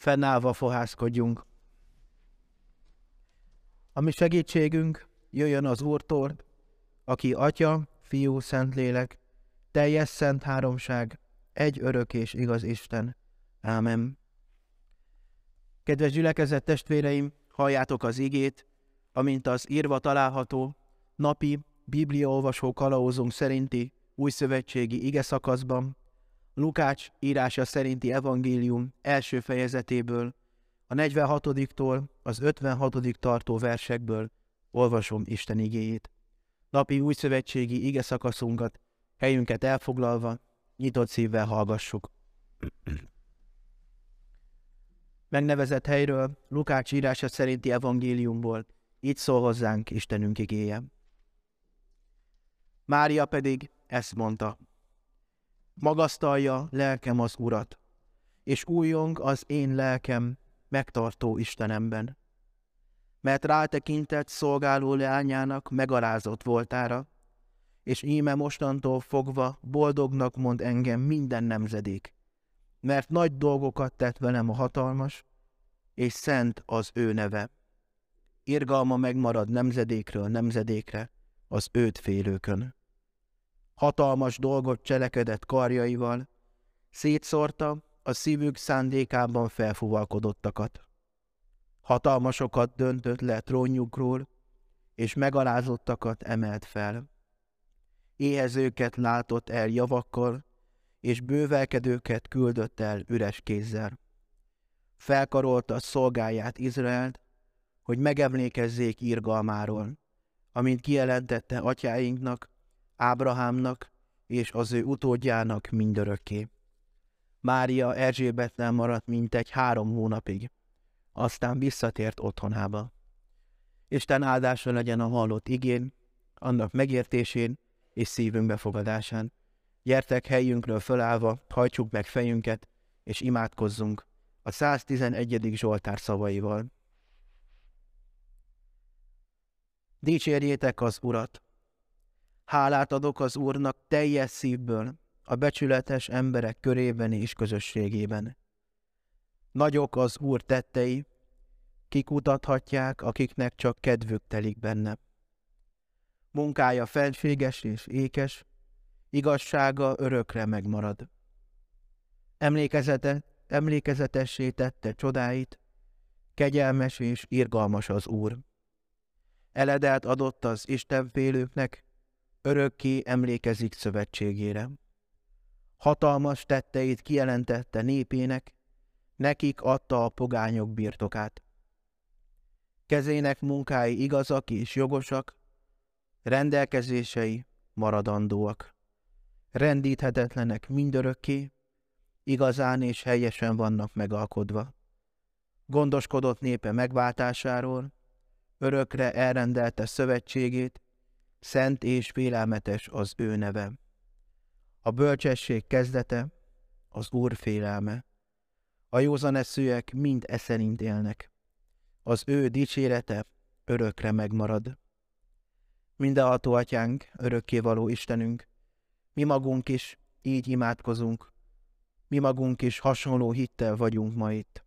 fennállva fohászkodjunk. A mi segítségünk jöjjön az Úrtól, aki Atya, Fiú, Szentlélek, teljes szent háromság, egy örök és igaz Isten. Ámen. Kedves gyülekezett testvéreim, halljátok az igét, amint az írva található napi bibliaolvasó kalauzunk szerinti újszövetségi ige szakaszban, Lukács írása szerinti evangélium első fejezetéből, a 46-tól az 56 tartó versekből olvasom Isten igéjét. Napi újszövetségi ige szakaszunkat, helyünket elfoglalva, nyitott szívvel hallgassuk. Megnevezett helyről Lukács írása szerinti evangéliumból így szól hozzánk Istenünk igéje. Mária pedig ezt mondta. Magasztalja lelkem az Urat, és újjong az én lelkem megtartó Istenemben. Mert rátekintett szolgáló leányának megarázott voltára, és íme mostantól fogva boldognak mond engem minden nemzedék, mert nagy dolgokat tett velem a hatalmas, és szent az ő neve. Irgalma megmarad nemzedékről nemzedékre az őt félőkön hatalmas dolgot cselekedett karjaival, szétszórta a szívük szándékában felfúvalkodottakat. Hatalmasokat döntött le trónjukról, és megalázottakat emelt fel. Éhezőket látott el javakkal, és bővelkedőket küldött el üres kézzel. Felkarolta szolgáját Izraelt, hogy megemlékezzék írgalmáról, amint kijelentette atyáinknak, Ábrahámnak és az ő utódjának mindörökké. Mária Erzsébettel maradt mintegy három hónapig, aztán visszatért otthonába. Isten áldása legyen a hallott igén, annak megértésén és szívünk befogadásán. Gyertek helyünkről fölállva, hajtsuk meg fejünket, és imádkozzunk a 111. Zsoltár szavaival. Dicsérjétek az Urat! Hálát adok az Úrnak teljes szívből, a becsületes emberek körében és közösségében. Nagyok az Úr tettei, kikutathatják, akiknek csak kedvük telik benne. Munkája fenséges és ékes, igazsága örökre megmarad. Emlékezete, emlékezetessé tette csodáit, kegyelmes és irgalmas az Úr. Eledelt adott az Istenfélőknek, örökké emlékezik szövetségére. Hatalmas tetteit kijelentette népének, nekik adta a pogányok birtokát. Kezének munkái igazak és jogosak, rendelkezései maradandóak. Rendíthetetlenek mindörökké, igazán és helyesen vannak megalkodva. Gondoskodott népe megváltásáról, örökre elrendelte szövetségét, Szent és félelmetes az ő neve. A bölcsesség kezdete, az Úr félelme. A józaneszűek mind e szerint élnek. Az ő dicsérete örökre megmarad. Mindenható atyánk, örökkévaló Istenünk, mi magunk is így imádkozunk, mi magunk is hasonló hittel vagyunk ma itt.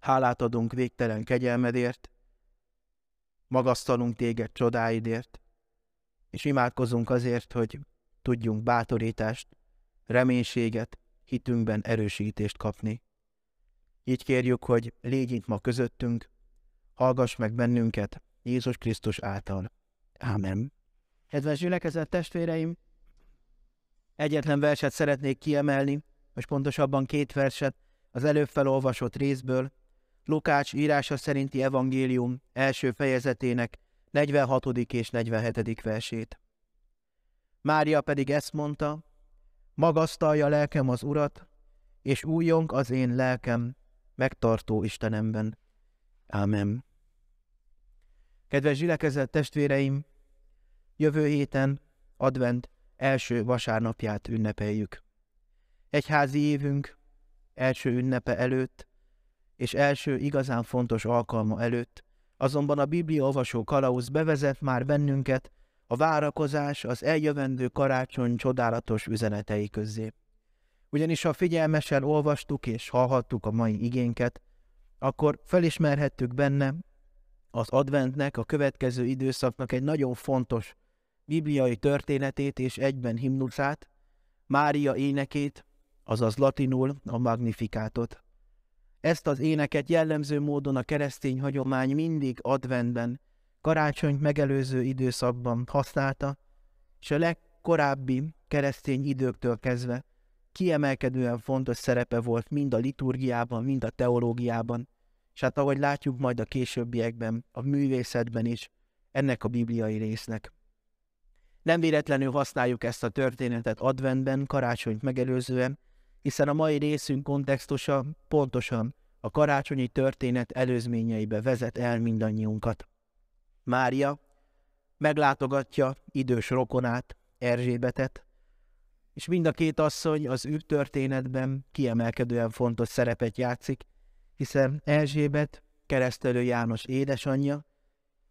Hálát adunk végtelen kegyelmedért, magasztalunk téged csodáidért, és imádkozunk azért, hogy tudjunk bátorítást, reménységet, hitünkben erősítést kapni. Így kérjük, hogy légy itt ma közöttünk, hallgass meg bennünket Jézus Krisztus által. Ámen. Kedves gyülekezett testvéreim, egyetlen verset szeretnék kiemelni, most pontosabban két verset az előbb felolvasott részből, Lukács írása szerinti evangélium első fejezetének 46. és 47. versét. Mária pedig ezt mondta, magasztalja lelkem az Urat, és újjong az én lelkem megtartó Istenemben. Ámen. Kedves zsilekezett testvéreim, jövő héten advent első vasárnapját ünnepeljük. Egyházi évünk első ünnepe előtt, és első igazán fontos alkalma előtt Azonban a Biblia olvasó kalauz bevezet már bennünket a várakozás az eljövendő karácsony csodálatos üzenetei közé. Ugyanis ha figyelmesen olvastuk és hallhattuk a mai igénket, akkor felismerhettük benne az adventnek, a következő időszaknak egy nagyon fontos bibliai történetét és egyben himnuszát, Mária énekét, azaz latinul a magnifikátot. Ezt az éneket jellemző módon a keresztény hagyomány mindig adventben, karácsonyt megelőző időszakban használta, és a legkorábbi keresztény időktől kezdve kiemelkedően fontos szerepe volt mind a liturgiában, mind a teológiában, és hát ahogy látjuk majd a későbbiekben, a művészetben is, ennek a bibliai résznek. Nem véletlenül használjuk ezt a történetet adventben, karácsonyt megelőzően, hiszen a mai részünk kontextusa pontosan a karácsonyi történet előzményeibe vezet el mindannyiunkat. Mária meglátogatja idős rokonát, Erzsébetet, és mind a két asszony az ő történetben kiemelkedően fontos szerepet játszik, hiszen Erzsébet keresztelő János édesanyja,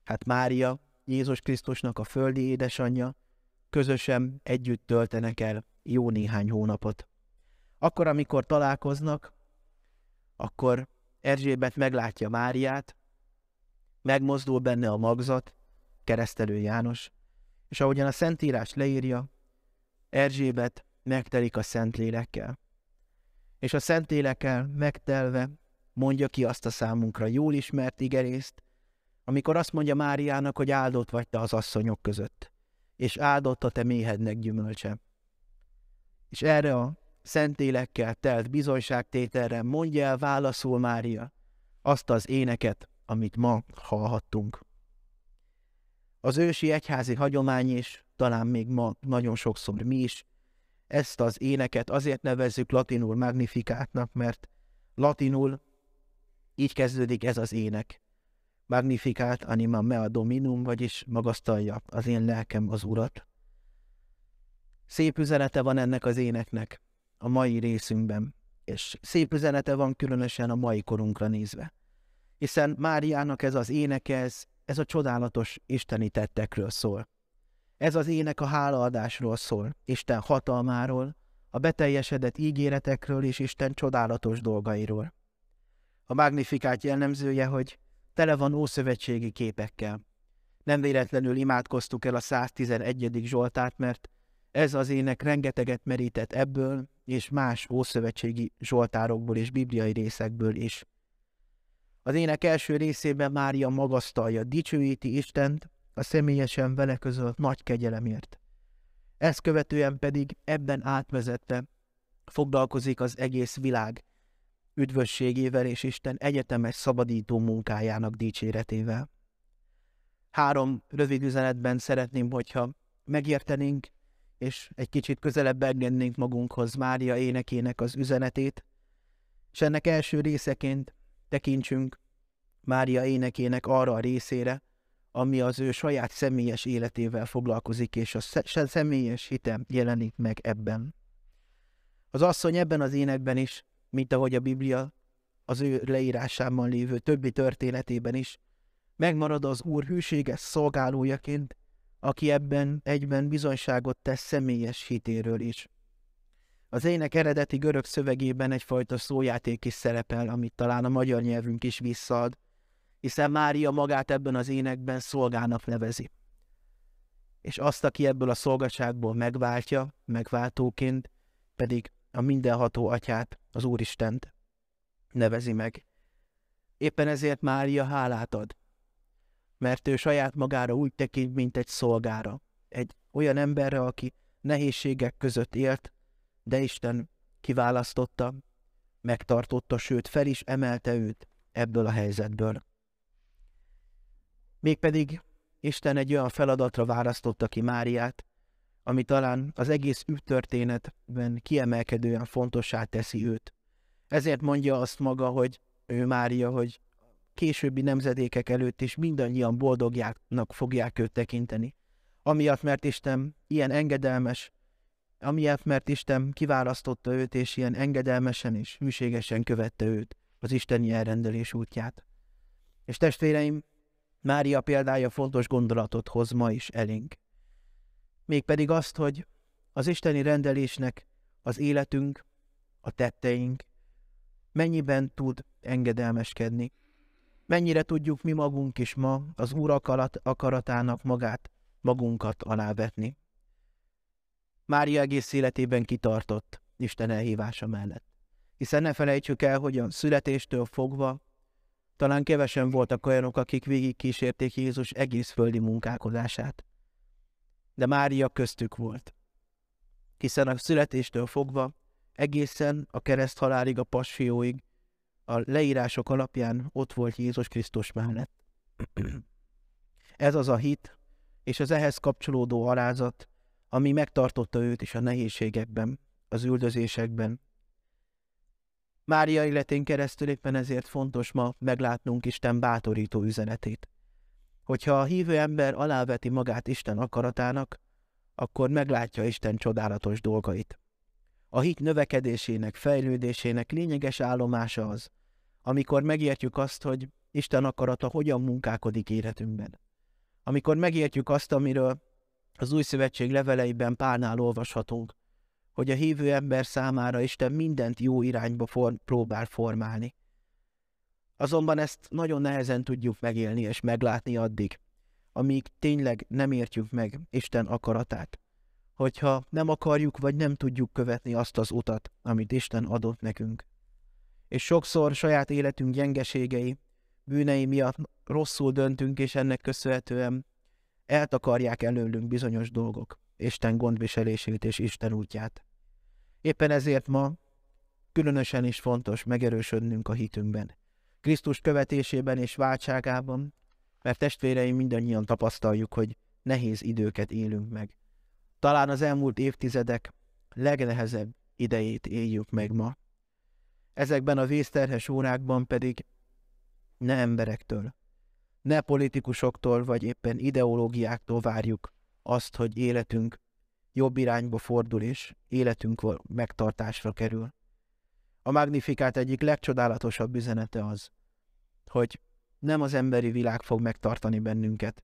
hát Mária Jézus Krisztusnak a földi édesanyja, közösen együtt töltenek el jó néhány hónapot. Akkor, amikor találkoznak, akkor Erzsébet meglátja Máriát, megmozdul benne a magzat, keresztelő János, és ahogyan a Szentírás leírja, Erzsébet megtelik a Szentlélekkel. És a Szentlélekkel megtelve mondja ki azt a számunkra jól ismert igerészt, amikor azt mondja Máriának, hogy áldott vagy te az asszonyok között, és áldott a te méhednek gyümölcse. És erre a szentélekkel telt bizonyságtételre mondja el válaszul Mária azt az éneket, amit ma hallhattunk. Az ősi egyházi hagyomány is, talán még ma nagyon sokszor mi is, ezt az éneket azért nevezzük latinul magnifikátnak, mert latinul így kezdődik ez az ének. Magnificat anima mea dominum, vagyis magasztalja az én lelkem az Urat. Szép üzenete van ennek az éneknek a mai részünkben, és szép üzenete van különösen a mai korunkra nézve. Hiszen Máriának ez az éneke, ez, ez a csodálatos isteni tettekről szól. Ez az ének a hálaadásról szól, Isten hatalmáról, a beteljesedett ígéretekről és Isten csodálatos dolgairól. A magnifikát jellemzője, hogy tele van ószövetségi képekkel. Nem véletlenül imádkoztuk el a 111. Zsoltát, mert ez az ének rengeteget merített ebből és más ószövetségi zsoltárokból és bibliai részekből is. Az ének első részében Mária magasztalja, dicsőíti Istent a személyesen vele közölt nagy kegyelemért. Ezt követően pedig ebben átvezetve foglalkozik az egész világ üdvösségével és Isten egyetemes szabadító munkájának dicséretével. Három rövid üzenetben szeretném, hogyha megértenénk, és egy kicsit közelebb engednénk magunkhoz Mária énekének az üzenetét, és ennek első részeként tekintsünk Mária énekének arra a részére, ami az ő saját személyes életével foglalkozik, és a személyes hite jelenik meg ebben. Az asszony ebben az énekben is mint ahogy a Biblia az ő leírásában lévő többi történetében is, megmarad az Úr hűséges szolgálójaként, aki ebben egyben bizonyságot tesz személyes hitéről is. Az ének eredeti görög szövegében egyfajta szójáték is szerepel, amit talán a magyar nyelvünk is visszaad, hiszen Mária magát ebben az énekben szolgának nevezi. És azt, aki ebből a szolgaságból megváltja, megváltóként, pedig a mindenható atyát, az Úristent nevezi meg. Éppen ezért Mária hálát ad, mert ő saját magára úgy tekint, mint egy szolgára, egy olyan emberre, aki nehézségek között élt, de Isten kiválasztotta, megtartotta, sőt fel is emelte őt ebből a helyzetből. Mégpedig Isten egy olyan feladatra választotta ki Máriát, ami talán az egész történetben kiemelkedően fontossá teszi őt. Ezért mondja azt maga, hogy ő Mária, hogy későbbi nemzedékek előtt is mindannyian boldogjáknak fogják őt tekinteni. Amiatt, mert Isten ilyen engedelmes, amiatt, mert Isten kiválasztotta őt, és ilyen engedelmesen és hűségesen követte őt, az isteni elrendelés útját. És testvéreim, Mária példája fontos gondolatot hoz ma is elénk mégpedig azt, hogy az isteni rendelésnek az életünk a tetteink, mennyiben tud engedelmeskedni, mennyire tudjuk mi magunk is ma az Úr akaratának magát, magunkat alávetni. Mária egész életében kitartott Isten elhívása mellett. Hiszen ne felejtsük el, hogy a születéstől fogva talán kevesen voltak olyanok, akik végig kísérték Jézus egész földi munkálkodását. De Mária köztük volt. Hiszen a születéstől fogva egészen a kereszt halálig, a pasfióig, a leírások alapján ott volt Jézus Krisztus mellett. Ez az a hit, és az ehhez kapcsolódó alázat, ami megtartotta őt is a nehézségekben, az üldözésekben. Mária életén keresztül éppen ezért fontos ma meglátnunk Isten bátorító üzenetét. Hogyha a hívő ember aláveti magát Isten akaratának, akkor meglátja Isten csodálatos dolgait. A hit növekedésének, fejlődésének lényeges állomása az, amikor megértjük azt, hogy Isten akarata hogyan munkálkodik életünkben. Amikor megértjük azt, amiről az új szövetség leveleiben Pálnál olvashatunk, hogy a hívő ember számára Isten mindent jó irányba for- próbál formálni. Azonban ezt nagyon nehezen tudjuk megélni és meglátni addig, amíg tényleg nem értjük meg Isten akaratát. Hogyha nem akarjuk vagy nem tudjuk követni azt az utat, amit Isten adott nekünk. És sokszor saját életünk gyengeségei, bűnei miatt rosszul döntünk, és ennek köszönhetően eltakarják előlünk bizonyos dolgok, Isten gondviselését és Isten útját. Éppen ezért ma különösen is fontos megerősödnünk a hitünkben, Krisztus követésében és váltságában, mert testvéreim mindannyian tapasztaljuk, hogy nehéz időket élünk meg. Talán az elmúlt évtizedek legnehezebb idejét éljük meg ma. Ezekben a vészterhes órákban pedig ne emberektől, ne politikusoktól vagy éppen ideológiáktól várjuk azt, hogy életünk jobb irányba fordul és életünk megtartásra kerül. A Magnifikát egyik legcsodálatosabb üzenete az, hogy nem az emberi világ fog megtartani bennünket,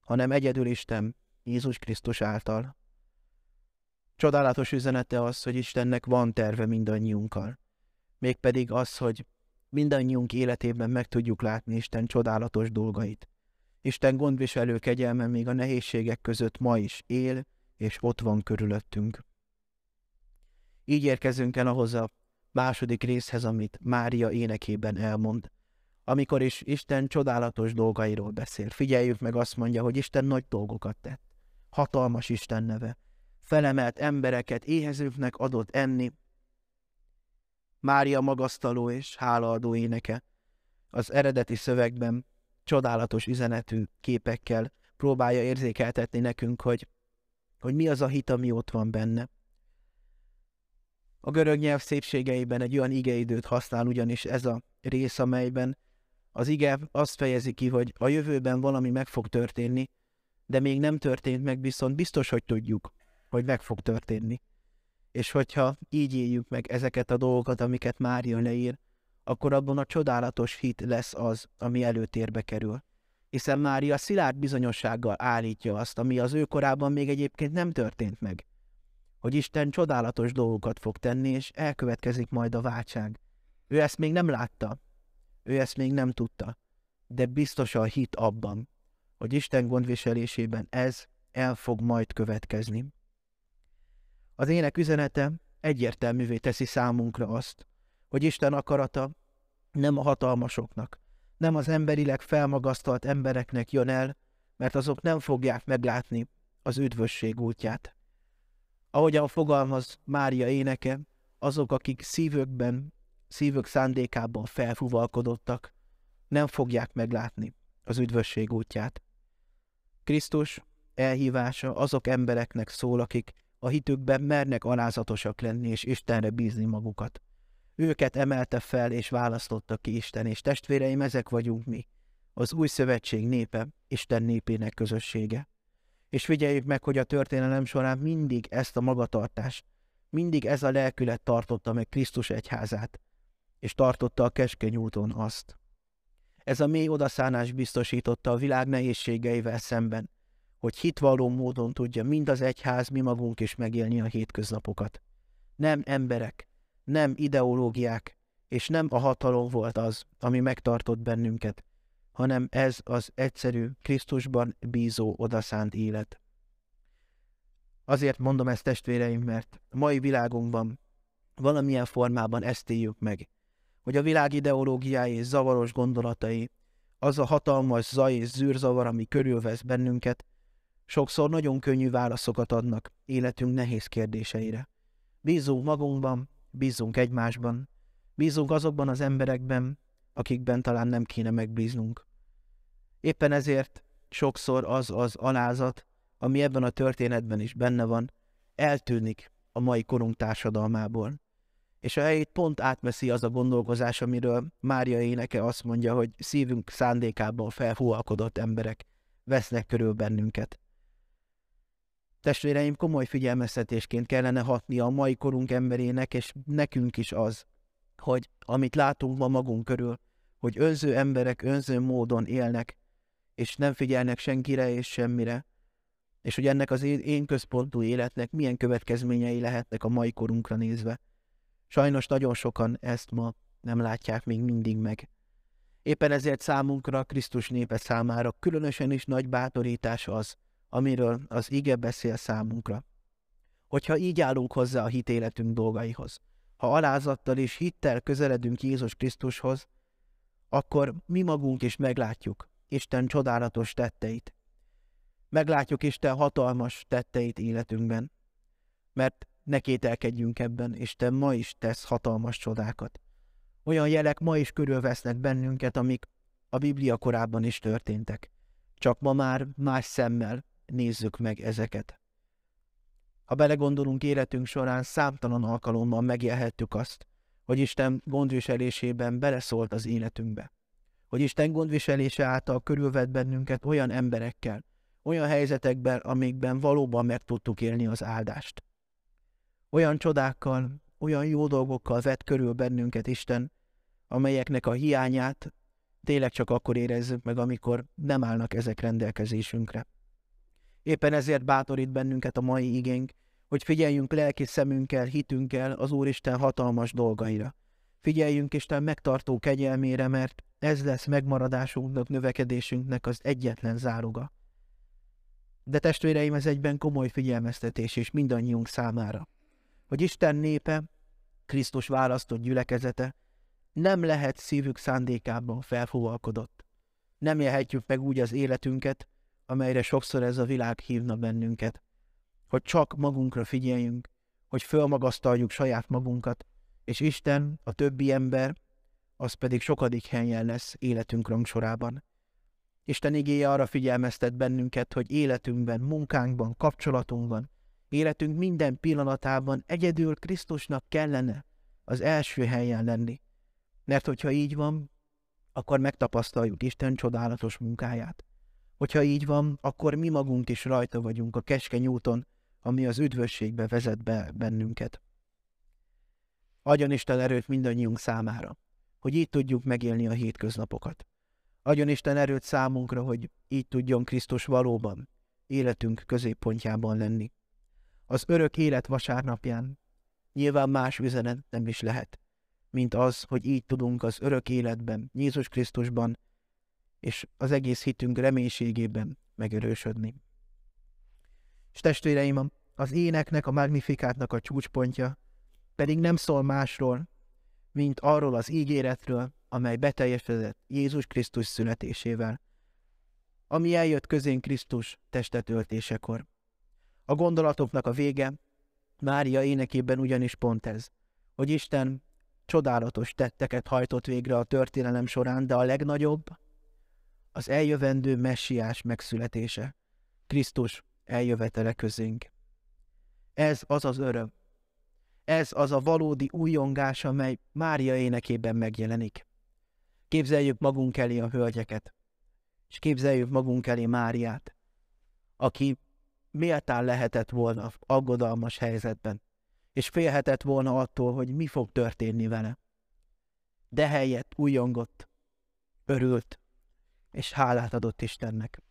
hanem egyedül Isten, Jézus Krisztus által. Csodálatos üzenete az, hogy Istennek van terve mindannyiunkkal. Mégpedig az, hogy mindannyiunk életében meg tudjuk látni Isten csodálatos dolgait. Isten gondviselő kegyelme még a nehézségek között ma is él, és ott van körülöttünk. Így érkezünk el ahhoz a második részhez, amit Mária énekében elmond. Amikor is Isten csodálatos dolgairól beszél. Figyeljük meg, azt mondja, hogy Isten nagy dolgokat tett. Hatalmas Isten neve. Felemelt embereket éhezőknek adott enni, Mária magasztaló és hálaadó éneke. Az eredeti szövegben csodálatos üzenetű képekkel próbálja érzékeltetni nekünk, hogy, hogy mi az a hit, ami ott van benne. A görög nyelv szépségeiben egy olyan igeidőt használ ugyanis ez a rész, amelyben az ige azt fejezi ki, hogy a jövőben valami meg fog történni, de még nem történt meg, viszont biztos, hogy tudjuk, hogy meg fog történni. És hogyha így éljük meg ezeket a dolgokat, amiket Mária leír, akkor abban a csodálatos hit lesz az, ami előtérbe kerül. Hiszen Mária szilárd bizonyossággal állítja azt, ami az ő korában még egyébként nem történt meg. Hogy Isten csodálatos dolgokat fog tenni, és elkövetkezik majd a váltság. Ő ezt még nem látta, ő ezt még nem tudta, de biztos a hit abban, hogy Isten gondviselésében ez el fog majd következni. Az ének üzenete egyértelművé teszi számunkra azt, hogy Isten akarata nem a hatalmasoknak, nem az emberileg felmagasztalt embereknek jön el, mert azok nem fogják meglátni az üdvösség útját. Ahogyan fogalmaz Mária éneke, azok, akik szívükben, szívük szándékában felfuvalkodottak, nem fogják meglátni az üdvösség útját. Krisztus elhívása azok embereknek szól, akik a hitükben mernek alázatosak lenni és Istenre bízni magukat. Őket emelte fel és választotta ki Isten, és testvéreim, ezek vagyunk mi, az új szövetség népe, Isten népének közössége. És figyeljük meg, hogy a történelem során mindig ezt a magatartást, mindig ez a lelkület tartotta meg Krisztus egyházát, és tartotta a keskeny úton azt. Ez a mély odaszánás biztosította a világ nehézségeivel szemben, hogy hitvalló módon tudja mind az egyház, mi magunk is megélni a hétköznapokat. Nem emberek, nem ideológiák, és nem a hatalom volt az, ami megtartott bennünket, hanem ez az egyszerű, Krisztusban bízó, odaszánt élet. Azért mondom ezt testvéreim, mert a mai világunkban valamilyen formában ezt éljük meg, hogy a világ ideológiái és zavaros gondolatai, az a hatalmas zaj és zűrzavar, ami körülvesz bennünket, sokszor nagyon könnyű válaszokat adnak életünk nehéz kérdéseire. Bízunk magunkban, bízunk egymásban, bízunk azokban az emberekben, akikben talán nem kéne megbíznunk. Éppen ezért sokszor az az alázat, ami ebben a történetben is benne van, eltűnik a mai korunk társadalmából. És a helyét pont átmeszi az a gondolkozás, amiről Mária éneke azt mondja, hogy szívünk szándékában felhúalkodott emberek vesznek körül bennünket. Testvéreim, komoly figyelmeztetésként kellene hatni a mai korunk emberének, és nekünk is az, hogy amit látunk ma magunk körül, hogy önző emberek önző módon élnek, és nem figyelnek senkire és semmire, és hogy ennek az én központú életnek milyen következményei lehetnek a mai korunkra nézve. Sajnos nagyon sokan ezt ma nem látják még mindig meg. Éppen ezért számunkra, Krisztus népe számára különösen is nagy bátorítás az, amiről az ige beszél számunkra. Hogyha így állunk hozzá a hitéletünk dolgaihoz, ha alázattal és hittel közeledünk Jézus Krisztushoz, akkor mi magunk is meglátjuk Isten csodálatos tetteit. Meglátjuk Isten hatalmas tetteit életünkben, mert ne kételkedjünk ebben, Isten ma is tesz hatalmas csodákat. Olyan jelek ma is körülvesznek bennünket, amik a Biblia korában is történtek. Csak ma már más szemmel nézzük meg ezeket. Ha belegondolunk életünk során, számtalan alkalommal megélhettük azt, hogy Isten gondviselésében beleszólt az életünkbe. Hogy Isten gondviselése által körülvett bennünket olyan emberekkel, olyan helyzetekben, amikben valóban meg tudtuk élni az áldást. Olyan csodákkal, olyan jó dolgokkal vett körül bennünket Isten, amelyeknek a hiányát tényleg csak akkor érezzük meg, amikor nem állnak ezek rendelkezésünkre. Éppen ezért bátorít bennünket a mai igénk, hogy figyeljünk lelki szemünkkel, hitünkkel az Úristen hatalmas dolgaira. Figyeljünk Isten megtartó kegyelmére, mert ez lesz megmaradásunknak, növekedésünknek az egyetlen záruga. De testvéreim, ez egyben komoly figyelmeztetés is mindannyiunk számára, hogy Isten népe, Krisztus választott gyülekezete nem lehet szívük szándékában felfúvalkodott. Nem élhetjük meg úgy az életünket, amelyre sokszor ez a világ hívna bennünket. Hogy csak magunkra figyeljünk, hogy fölmagasztaljuk saját magunkat, és Isten, a többi ember, az pedig sokadik helyen lesz életünk rangsorában. Isten igéje arra figyelmeztet bennünket, hogy életünkben, munkánkban, kapcsolatunkban, életünk minden pillanatában egyedül Krisztusnak kellene az első helyen lenni. Mert hogyha így van, akkor megtapasztaljuk Isten csodálatos munkáját. Hogyha így van, akkor mi magunk is rajta vagyunk a keskeny úton, ami az üdvösségbe vezet be bennünket. Adjon Isten erőt mindannyiunk számára, hogy így tudjuk megélni a hétköznapokat. Adjon Isten erőt számunkra, hogy így tudjon Krisztus valóban életünk középpontjában lenni. Az örök élet vasárnapján nyilván más üzenet nem is lehet, mint az, hogy így tudunk az örök életben, Jézus Krisztusban és az egész hitünk reménységében megerősödni. És testvéreim, az éneknek, a magnifikátnak a csúcspontja pedig nem szól másról, mint arról az ígéretről, amely beteljesedett Jézus Krisztus születésével, ami eljött közén Krisztus testet öltésekor. A gondolatoknak a vége Mária énekében ugyanis pont ez, hogy Isten csodálatos tetteket hajtott végre a történelem során, de a legnagyobb az eljövendő messiás megszületése, Krisztus eljövetele közénk. Ez az az öröm, ez az a valódi újongás, amely Mária énekében megjelenik. Képzeljük magunk elé a hölgyeket, és képzeljük magunk elé Máriát, aki méltán lehetett volna aggodalmas helyzetben, és félhetett volna attól, hogy mi fog történni vele. De helyett újongott, örült, és hálát adott Istennek.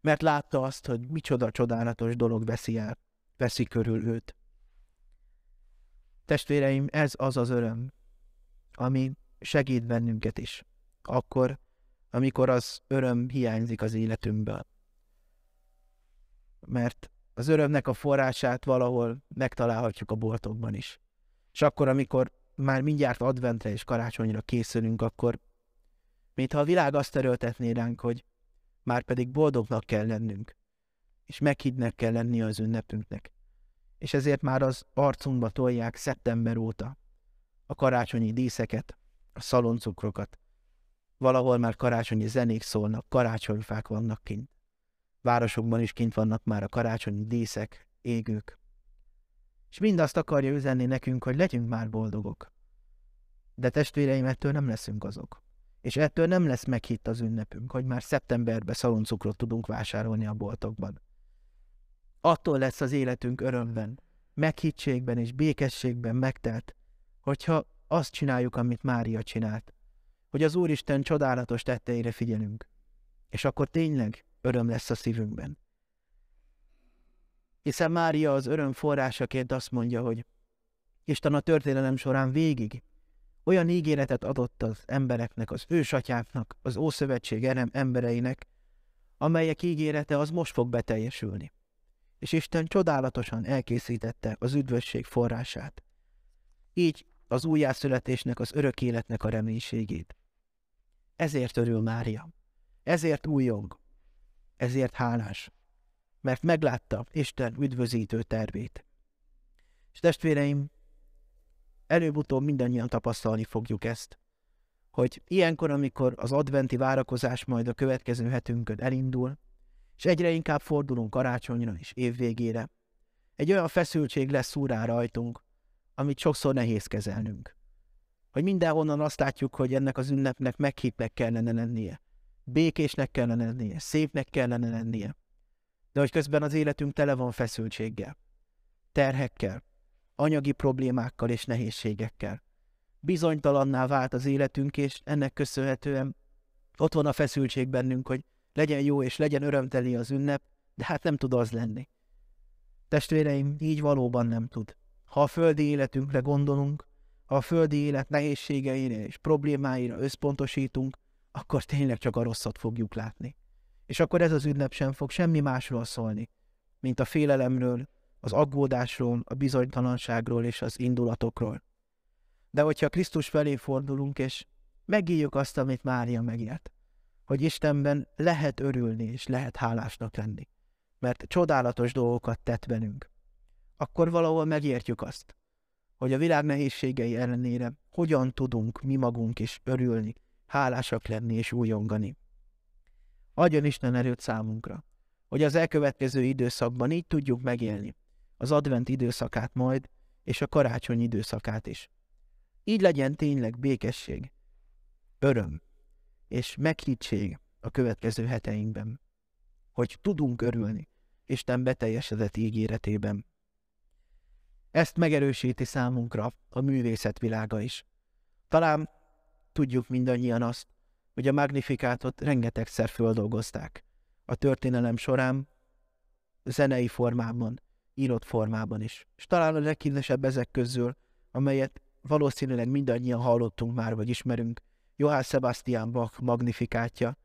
Mert látta azt, hogy micsoda csodálatos dolog veszi el, veszi körül őt. Testvéreim, ez az az öröm, ami segít bennünket is. Akkor, amikor az öröm hiányzik az életünkből. Mert az örömnek a forrását valahol megtalálhatjuk a boltokban is. És akkor, amikor már mindjárt adventre és karácsonyra készülünk, akkor mintha a világ azt erőltetné ránk, hogy már pedig boldognak kell lennünk, és meghidnek kell lenni az ünnepünknek. És ezért már az arcunkba tolják szeptember óta a karácsonyi díszeket, a szaloncukrokat. Valahol már karácsonyi zenék szólnak, karácsonyfák vannak kint. Városokban is kint vannak már a karácsonyi díszek, égők. És mindazt akarja üzenni nekünk, hogy legyünk már boldogok. De testvéreim, ettől nem leszünk azok. És ettől nem lesz meghitt az ünnepünk, hogy már szeptemberben szaloncukrot tudunk vásárolni a boltokban. Attól lesz az életünk örömben, meghittségben és békességben megtelt, hogyha azt csináljuk, amit Mária csinált, hogy az Úristen csodálatos tetteire figyelünk, és akkor tényleg öröm lesz a szívünkben. Hiszen Mária az öröm forrásaként azt mondja, hogy Isten a történelem során végig olyan ígéretet adott az embereknek, az ősatyáknak, az Ószövetség embereinek, amelyek ígérete az most fog beteljesülni. És Isten csodálatosan elkészítette az üdvösség forrását. Így az újjászületésnek, az örök életnek a reménységét. Ezért örül Mária. Ezért újjong. Ezért hálás. Mert meglátta Isten üdvözítő tervét. És testvéreim, előbb-utóbb mindannyian tapasztalni fogjuk ezt, hogy ilyenkor, amikor az adventi várakozás majd a következő hetünkön elindul, és egyre inkább fordulunk karácsonyra és évvégére, egy olyan feszültség lesz szúrá rajtunk, amit sokszor nehéz kezelnünk. Hogy mindenhonnan azt látjuk, hogy ennek az ünnepnek meghittnek kellene lennie, békésnek kellene lennie, szépnek kellene lennie, de hogy közben az életünk tele van feszültséggel, terhekkel, anyagi problémákkal és nehézségekkel. Bizonytalanná vált az életünk, és ennek köszönhetően ott van a feszültség bennünk, hogy legyen jó és legyen örömteli az ünnep, de hát nem tud az lenni. Testvéreim, így valóban nem tud. Ha a földi életünkre gondolunk, ha a földi élet nehézségeire és problémáira összpontosítunk, akkor tényleg csak a rosszat fogjuk látni. És akkor ez az ünnep sem fog semmi másról szólni, mint a félelemről, az aggódásról, a bizonytalanságról és az indulatokról. De hogyha Krisztus felé fordulunk, és megíjük azt, amit Mária megért, hogy Istenben lehet örülni és lehet hálásnak lenni, mert csodálatos dolgokat tett velünk, akkor valahol megértjük azt, hogy a világ nehézségei ellenére hogyan tudunk mi magunk is örülni, hálásak lenni és újongani. Adjon Isten erőt számunkra, hogy az elkövetkező időszakban így tudjuk megélni, az advent időszakát majd, és a karácsony időszakát is. Így legyen tényleg békesség, öröm és meghittség a következő heteinkben, hogy tudunk örülni Isten beteljesedett ígéretében. Ezt megerősíti számunkra a művészet világa is. Talán tudjuk mindannyian azt, hogy a magnifikátot rengetegszer földolgozták. A történelem során zenei formában, írott formában is. És talán a leghíresebb ezek közül, amelyet valószínűleg mindannyian hallottunk már, vagy ismerünk, Johann Sebastian Bach magnifikátja,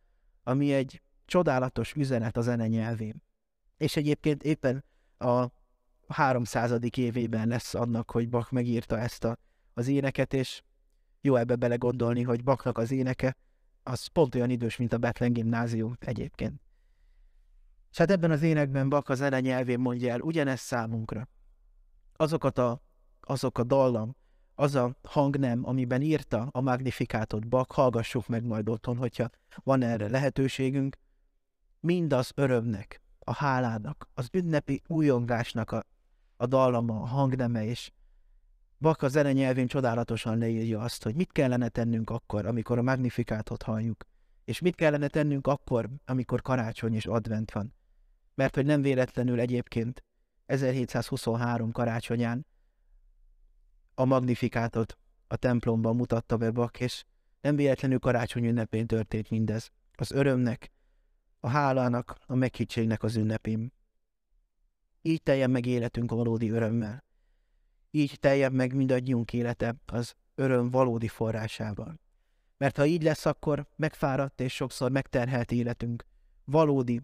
ami egy csodálatos üzenet a zene nyelvén. És egyébként éppen a 300. évében lesz annak, hogy Bach megírta ezt a, az éneket, és jó ebbe belegondolni, hogy Bachnak az éneke, az pont olyan idős, mint a Bethlen gimnázium egyébként. És hát ebben az énekben Bak az zene nyelvén mondja el ugyanezt számunkra. Azokat a, azok a dallam, az a hangnem, amiben írta a magnifikátot Bak, hallgassuk meg majd otthon, hogyha van erre lehetőségünk, mind az örömnek, a hálának, az ünnepi újongásnak a, a dallama, a hangneme, és Bak a zene nyelvén csodálatosan leírja azt, hogy mit kellene tennünk akkor, amikor a magnifikátot halljuk, és mit kellene tennünk akkor, amikor karácsony és advent van mert hogy nem véletlenül egyébként 1723 karácsonyán a magnifikátot a templomban mutatta be Bak, és nem véletlenül karácsony ünnepén történt mindez. Az örömnek, a hálának, a meghittségnek az ünnepén. Így teljen meg életünk a valódi örömmel. így teljen meg mindannyiunk élete az öröm valódi forrásával. Mert ha így lesz, akkor megfáradt és sokszor megterhelt életünk valódi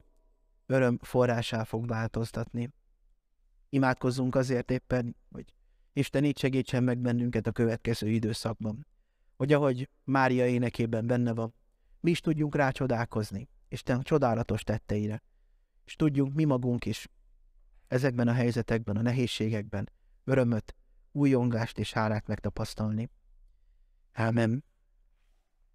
öröm forrásá fog változtatni. Imádkozzunk azért éppen, hogy Isten így segítsen meg bennünket a következő időszakban, hogy ahogy Mária énekében benne van, mi is tudjunk rá csodálkozni, Isten csodálatos tetteire, és tudjunk mi magunk is ezekben a helyzetekben, a nehézségekben örömöt, újongást és hálát megtapasztalni. Amen.